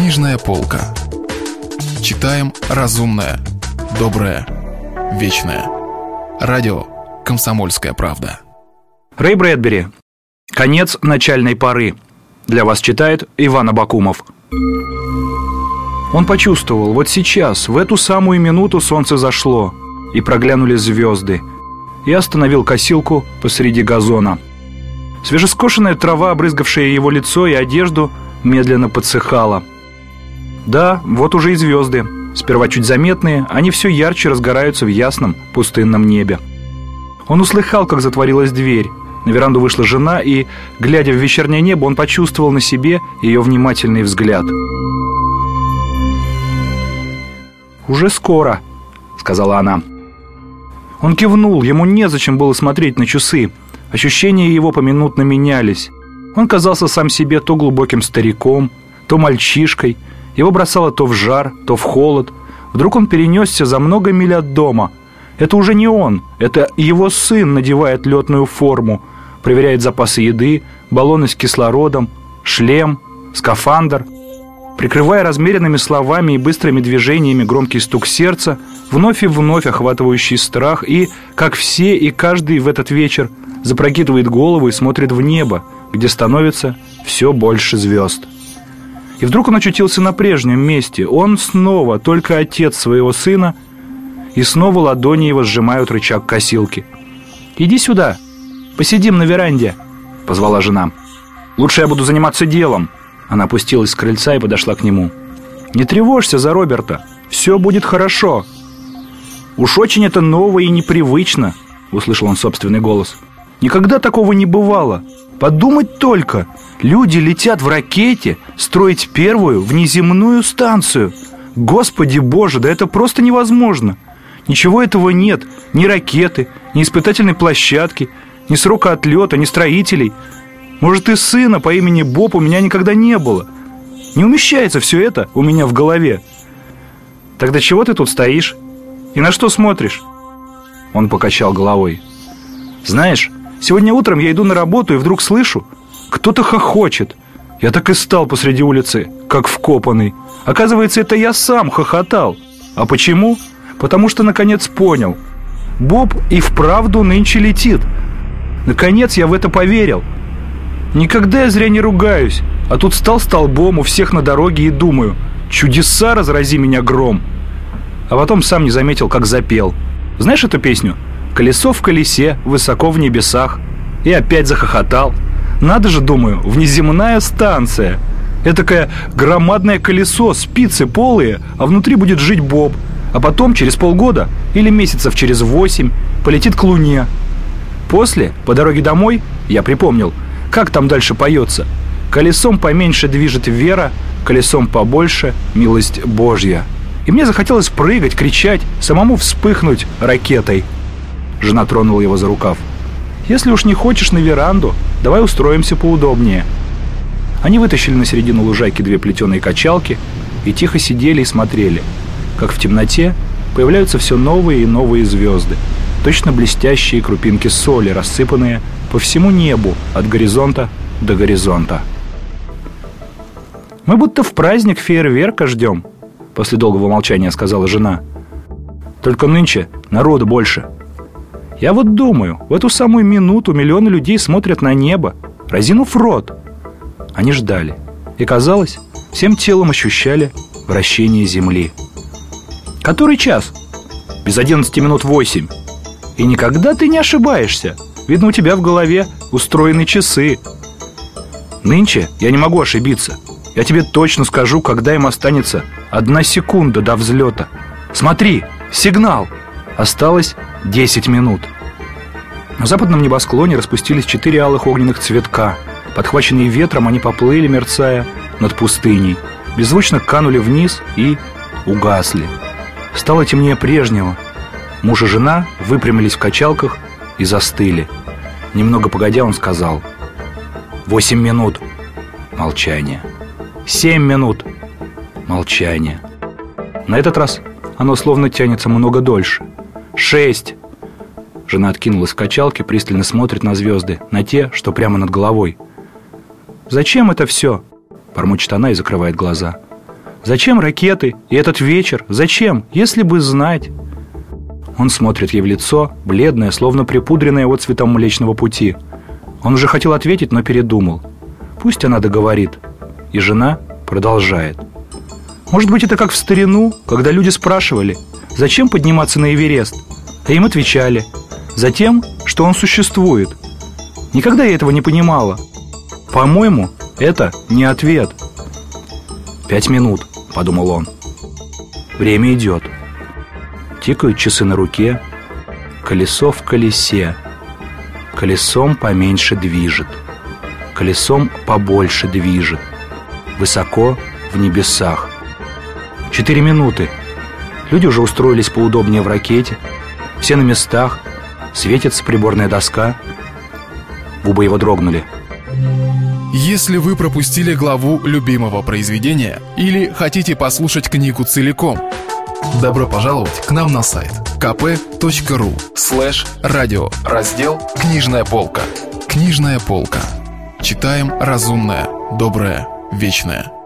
Книжная полка. Читаем разумное, доброе, вечное. Радио «Комсомольская правда». Рэй Брэдбери. Конец начальной поры. Для вас читает Иван Абакумов. Он почувствовал, вот сейчас, в эту самую минуту солнце зашло, и проглянули звезды, и остановил косилку посреди газона. Свежескошенная трава, обрызгавшая его лицо и одежду, медленно подсыхала. Да, вот уже и звезды. Сперва чуть заметные, они все ярче разгораются в ясном пустынном небе. Он услыхал, как затворилась дверь. На веранду вышла жена, и, глядя в вечернее небо, он почувствовал на себе ее внимательный взгляд. «Уже скоро», — сказала она. Он кивнул, ему незачем было смотреть на часы. Ощущения его поминутно менялись. Он казался сам себе то глубоким стариком, то мальчишкой. Его бросало то в жар, то в холод. Вдруг он перенесся за много миль от дома. Это уже не он, это его сын надевает летную форму, проверяет запасы еды, баллоны с кислородом, шлем, скафандр. Прикрывая размеренными словами и быстрыми движениями громкий стук сердца, вновь и вновь охватывающий страх, и, как все и каждый в этот вечер, запрокидывает голову и смотрит в небо, где становится все больше звезд. И вдруг он очутился на прежнем месте. Он снова только отец своего сына, и снова ладони его сжимают рычаг косилки. «Иди сюда, посидим на веранде», — позвала жена. «Лучше я буду заниматься делом». Она опустилась с крыльца и подошла к нему. «Не тревожься за Роберта, все будет хорошо». «Уж очень это ново и непривычно», — услышал он собственный голос. «Никогда такого не бывало. Подумать только, люди летят в ракете строить первую внеземную станцию. Господи боже, да это просто невозможно. Ничего этого нет, ни ракеты, ни испытательной площадки, ни срока отлета, ни строителей. Может и сына по имени Боб у меня никогда не было. Не умещается все это у меня в голове. Тогда чего ты тут стоишь? И на что смотришь? Он покачал головой. Знаешь, Сегодня утром я иду на работу и вдруг слышу, кто-то хохочет. Я так и стал посреди улицы, как вкопанный. Оказывается, это я сам хохотал. А почему? Потому что наконец понял. Боб и вправду нынче летит. Наконец я в это поверил. Никогда я зря не ругаюсь, а тут стал столбом у всех на дороге и думаю, чудеса разрази меня гром. А потом сам не заметил, как запел. Знаешь эту песню? Колесо в колесе, высоко в небесах. И опять захохотал. Надо же, думаю, внеземная станция. Этакое громадное колесо, спицы полые, а внутри будет жить Боб. А потом, через полгода или месяцев через восемь, полетит к Луне. После, по дороге домой, я припомнил, как там дальше поется. Колесом поменьше движет вера, колесом побольше милость Божья. И мне захотелось прыгать, кричать, самому вспыхнуть ракетой. Жена тронула его за рукав. «Если уж не хочешь на веранду, давай устроимся поудобнее». Они вытащили на середину лужайки две плетеные качалки и тихо сидели и смотрели, как в темноте появляются все новые и новые звезды, точно блестящие крупинки соли, рассыпанные по всему небу от горизонта до горизонта. «Мы будто в праздник фейерверка ждем», — после долгого молчания сказала жена. «Только нынче народу больше», я вот думаю, в эту самую минуту миллионы людей смотрят на небо, разинув рот. Они ждали. И казалось, всем телом ощущали вращение Земли. Который час? Без одиннадцати минут восемь. И никогда ты не ошибаешься. Видно, у тебя в голове устроены часы. Нынче я не могу ошибиться. Я тебе точно скажу, когда им останется одна секунда до взлета. Смотри, сигнал. Осталось 10 минут. На западном небосклоне распустились четыре алых огненных цветка. Подхваченные ветром, они поплыли, мерцая, над пустыней. Беззвучно канули вниз и угасли. Стало темнее прежнего. Муж и жена выпрямились в качалках и застыли. Немного погодя он сказал «Восемь минут». Молчание. «Семь минут». Молчание. На этот раз оно словно тянется много дольше. Шесть. Жена откинулась в качалке, пристально смотрит на звезды, на те, что прямо над головой. «Зачем это все?» – бормочет она и закрывает глаза. Зачем ракеты и этот вечер? Зачем? Если бы знать. Он смотрит ей в лицо, бледное, словно припудренное вот цветом Млечного Пути. Он уже хотел ответить, но передумал. Пусть она договорит. И жена продолжает. Может быть, это как в старину, когда люди спрашивали, зачем подниматься на Эверест? А им отвечали, затем, что он существует. Никогда я этого не понимала. По-моему, это не ответ. Пять минут, подумал он. Время идет. Тикают часы на руке. Колесо в колесе. Колесом поменьше движет. Колесом побольше движет. Высоко в небесах. Четыре минуты. Люди уже устроились поудобнее в ракете. Все на местах. Светится приборная доска. Губы его дрогнули. Если вы пропустили главу любимого произведения или хотите послушать книгу целиком, добро пожаловать к нам на сайт kp.ru слэш радио раздел «Книжная полка». Книжная полка. Читаем разумное, доброе, вечное.